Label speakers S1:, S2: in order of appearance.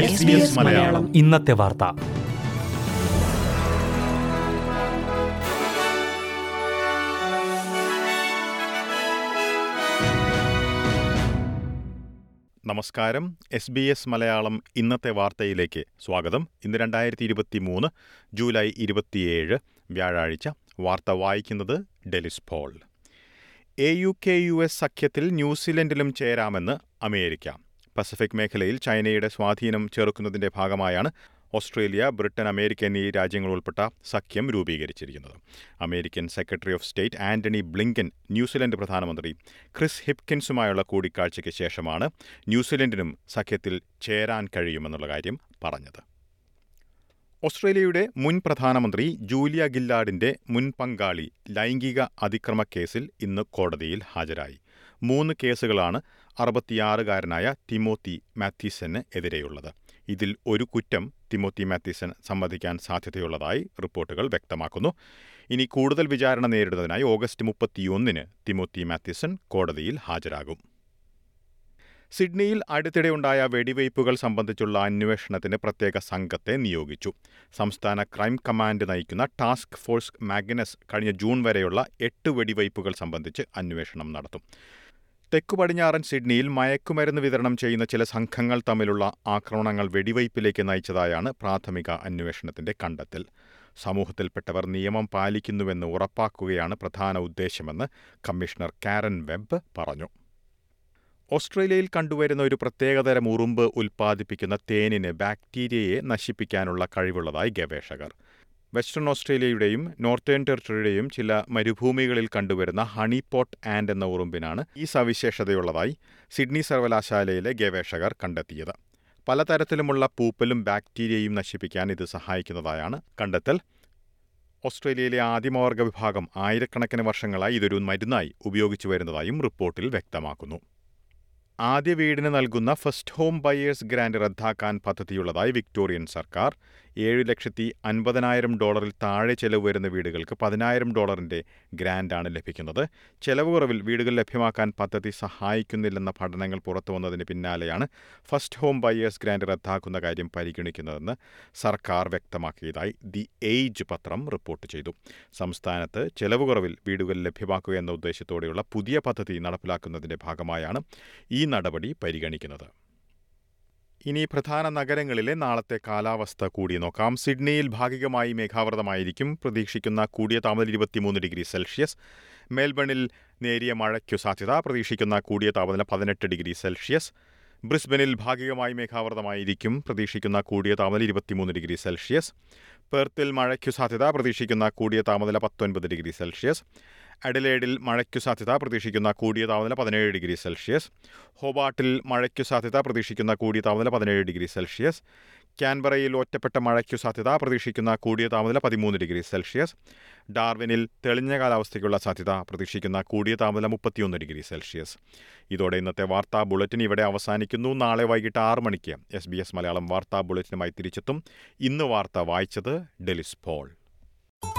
S1: SBS
S2: Malayalam.
S3: ഇന്നത്തെ വാർത്ത.
S2: നമസ്കാരം. എസ് ബി എസ് മലയാളം ഇന്നത്തെ വാർത്തയിലേക്ക് സ്വാഗതം. ഇന്ന് രണ്ടായിരത്തി ഇരുപത്തി മൂന്ന് ജൂലൈ ഇരുപത്തിയേഴ് വ്യാഴാഴ്ച. വാർത്ത വായിക്കുന്നത് Delis Paul. A U K U S സഖ്യത്തിൽ ന്യൂസിലൻഡിലും ചേരാമെന്ന് അമേരിക്ക. പസഫിക് മേഖലയിൽ ചൈനയുടെ സ്വാധീനം ചെറുക്കുന്നതിന്റെ ഭാഗമായാണ് ഓസ്ട്രേലിയ ബ്രിട്ടൻ അമേരിക്ക എന്നീ രാജ്യങ്ങൾ ഉൾപ്പെട്ട സഖ്യം രൂപീകരിച്ചിരിക്കുന്നത്. American secretary of state Antony Blinken New Zealand പ്രധാനമന്ത്രി ക്രിസ് ഹിപ്കിൻസുമായുള്ള കൂടിക്കാഴ്ചയ്ക്ക് ശേഷമാണ് ന്യൂസിലൻഡിനും സഖ്യത്തിൽ ചേരാൻ കഴിയുമെന്നുള്ള കാര്യം പറഞ്ഞത്. ഓസ്ട്രേലിയയുടെ മുൻ പ്രധാനമന്ത്രി ജൂലിയ ഗില്ലാർഡിന്റെ മുൻ പങ്കാളി ലൈംഗിക അതിക്രമ കേസിൽ ഇന്ന് കോടതിയിൽ ഹാജരായി. മൂന്ന് കേസുകളാണ് അറുപത്തിയാറുകാരനായ തിമോത്തി മാത്യൂസന് എതിരെയുള്ളത്. ഇതിൽ ഒരു കുറ്റം തിമോത്തി മാത്യൂസൻ സമ്മതിക്കാൻ സാധ്യതയുള്ളതായി റിപ്പോർട്ടുകൾ വ്യക്തമാക്കുന്നു. ഇനി കൂടുതൽ വിചാരണ നേരിടുന്നതിനായി ഓഗസ്റ്റ് മുപ്പത്തിയൊന്നിന് തിമോത്തി മാത്യൂസൺ കോടതിയിൽ ഹാജരാകും. സിഡ്നിയിൽ അടുത്തിടെയുണ്ടായ വെടിവയ്പ്പുകൾ സംബന്ധിച്ചുള്ള അന്വേഷണത്തിന് പ്രത്യേക സംഘത്തെ നിയോഗിച്ചു. സംസ്ഥാന ക്രൈം കമാൻഡ് നയിക്കുന്ന ടാസ്ക് ഫോഴ്സ് മാഗ്നസ് കഴിഞ്ഞ ജൂൺ വരെയുള്ള എട്ട് വെടിവയ്പ്പുകൾ സംബന്ധിച്ച് അന്വേഷണം നടത്തും. തെക്കു പടിഞ്ഞാറൻ സിഡ്നിയിൽ മയക്കുമരുന്ന് വിതരണം ചെയ്യുന്ന ചില സംഘങ്ങൾ തമ്മിലുള്ള ആക്രമണങ്ങൾ വെടിവയ്പ്പിലേക്ക് നയിച്ചതായാണ് പ്രാഥമിക അന്വേഷണത്തിന്റെ കണ്ടെത്തൽ. സമൂഹത്തിൽപ്പെട്ടവർ നിയമം പാലിക്കുന്നുവെന്ന് ഉറപ്പാക്കുകയാണ് പ്രധാന ഉദ്ദേശമെന്ന് കമ്മീഷണർ കാരൻ വെബ് പറഞ്ഞു. ഓസ്ട്രേലിയയിൽ കണ്ടുവരുന്ന ഒരു പ്രത്യേകതരം ഉറുമ്പ് ഉൽപ്പാദിപ്പിക്കുന്ന തേനിന് ബാക്ടീരിയയെ നശിപ്പിക്കാനുള്ള കഴിവുള്ളതായി ഗവേഷകർ. വെസ്റ്റേൺ ഓസ്ട്രേലിയയുടെയും നോർത്തേൺ ടെറിട്ടറിയുടെയും ചില മരുഭൂമികളിൽ കണ്ടുവരുന്ന ഹണി പോട്ട് ആൻഡ് എന്ന ഉറുമ്പിനാണ് ഈ സവിശേഷതയുള്ളതായി സിഡ്നി സർവകലാശാലയിലെ ഗവേഷകർ കണ്ടെത്തിയത്. പലതരത്തിലുമുള്ള പൂപ്പലും ബാക്ടീരിയയും നശിപ്പിക്കാൻ ഇത് സഹായിക്കുന്നതായാണ് കണ്ടെത്തൽ. ഓസ്ട്രേലിയയിലെ ആദിമവർഗ വിഭാഗം ആയിരക്കണക്കിന് വർഷങ്ങളായി ഇതൊരു മരുന്നായി ഉപയോഗിച്ചു വരുന്നതായും റിപ്പോർട്ടിൽ വ്യക്തമാക്കുന്നു. ആദ്യ വീടിന് നൽകുന്ന ഫസ്റ്റ് ഹോം ബയേഴ്സ് ഗ്രാന്റ് റദ്ദാക്കാൻ പദ്ധതിയുള്ളതായി വിക്ടോറിയൻ സർക്കാർ. ഏഴ് ലക്ഷത്തി അൻപതിനായിരം ഡോളറിൽ താഴെ ചെലവ് വരുന്ന വീടുകൾക്ക് പതിനായിരം ഡോളറിന്റെ ഗ്രാന്റാണ് ലഭിക്കുന്നത്. ചെലവ് കുറവിൽ വീടുകൾ ലഭ്യമാക്കാൻ പദ്ധതി സഹായിക്കുന്നില്ലെന്ന പഠനങ്ങൾ പുറത്തു വന്നതിന് പിന്നാലെയാണ് ഫസ്റ്റ് ഹോം ബയേഴ്സ് ഗ്രാന്റ് റദ്ദാക്കുന്ന കാര്യം പരിഗണിക്കുന്നതെന്ന് സർക്കാർ വ്യക്തമാക്കിയതായി ദി ഏജ് പത്രം റിപ്പോർട്ട് ചെയ്തു. സംസ്ഥാനത്ത് ചെലവ് കുറവിൽ വീടുകൾ ലഭ്യമാക്കുക എന്ന ഉദ്ദേശത്തോടെയുള്ള പുതിയ പദ്ധതി നടപ്പിലാക്കുന്നതിന്റെ ഭാഗമായാണ് ഈ നടപടി പരിഗണിക്കുന്നത്. ഇനി പ്രധാന നഗരങ്ങളിലെ നാളത്തെ കാലാവസ്ഥ കൂടി നോക്കാം. സിഡ്നിയിൽ ഭാഗികമായി മേഘാവൃതമായിരിക്കും. പ്രതീക്ഷിക്കുന്ന കൂടിയ താപനില ഇരുപത്തിമൂന്ന് ഡിഗ്രി സെൽഷ്യസ്. മെൽബണിൽ നേരിയ മഴയ്ക്കു സാധ്യത. പ്രതീക്ഷിക്കുന്ന കൂടിയ താപനില പതിനെട്ട് ഡിഗ്രി സെൽഷ്യസ്. ബ്രിസ്ബനിൽ ഭാഗികമായി മേഘാവൃതമായിരിക്കും. പ്രതീക്ഷിക്കുന്ന കൂടിയ താപനില ഇരുപത്തിമൂന്ന് ഡിഗ്രി സെൽഷ്യസ്. പെർത്തിൽ മഴയ്ക്കു സാധ്യത. പ്രതീക്ഷിക്കുന്ന കൂടിയ താപനില പത്തൊൻപത് ഡിഗ്രി സെൽഷ്യസ്. അഡലേഡിൽ മഴയ്ക്കു സാധ്യത പ്രതീക്ഷിക്കുന്ന കൂടിയ താപനില പതിനേഴ് ഡിഗ്രി സെൽഷ്യസ്. ഹോബാട്ടിൽ മഴയ്ക്കു സാധ്യത പ്രതീക്ഷിക്കുന്ന കൂടിയ താപനില പതിനേഴ് ഡിഗ്രി സെൽഷ്യസ്. ക്യാൻബറയിൽ ഒറ്റപ്പെട്ട മഴയ്ക്കു സാധ്യത പ്രതീക്ഷിക്കുന്ന കൂടിയ താപനില പതിമൂന്ന് ഡിഗ്രി സെൽഷ്യസ്. ഡാർവിനിൽ തെളിഞ്ഞ കാലാവസ്ഥയ്ക്കുള്ള സാധ്യത പ്രതീക്ഷിക്കുന്ന കൂടിയ താപനില മുപ്പത്തിയൊന്ന് ഡിഗ്രി സെൽഷ്യസ്. ഇതോടെ ഇന്നത്തെ വാർത്താ ബുള്ളറ്റിൻ ഇവിടെ അവസാനിക്കുന്നു. നാളെ വൈകിട്ട് ആറ് മണിക്ക് എസ് ബി എസ് മലയാളം വാർത്താ ബുള്ളറ്റിനുമായി തിരിച്ചെത്തും. ഇന്ന് വാർത്ത വായിച്ചത് ഡെലിസ് പോൾ.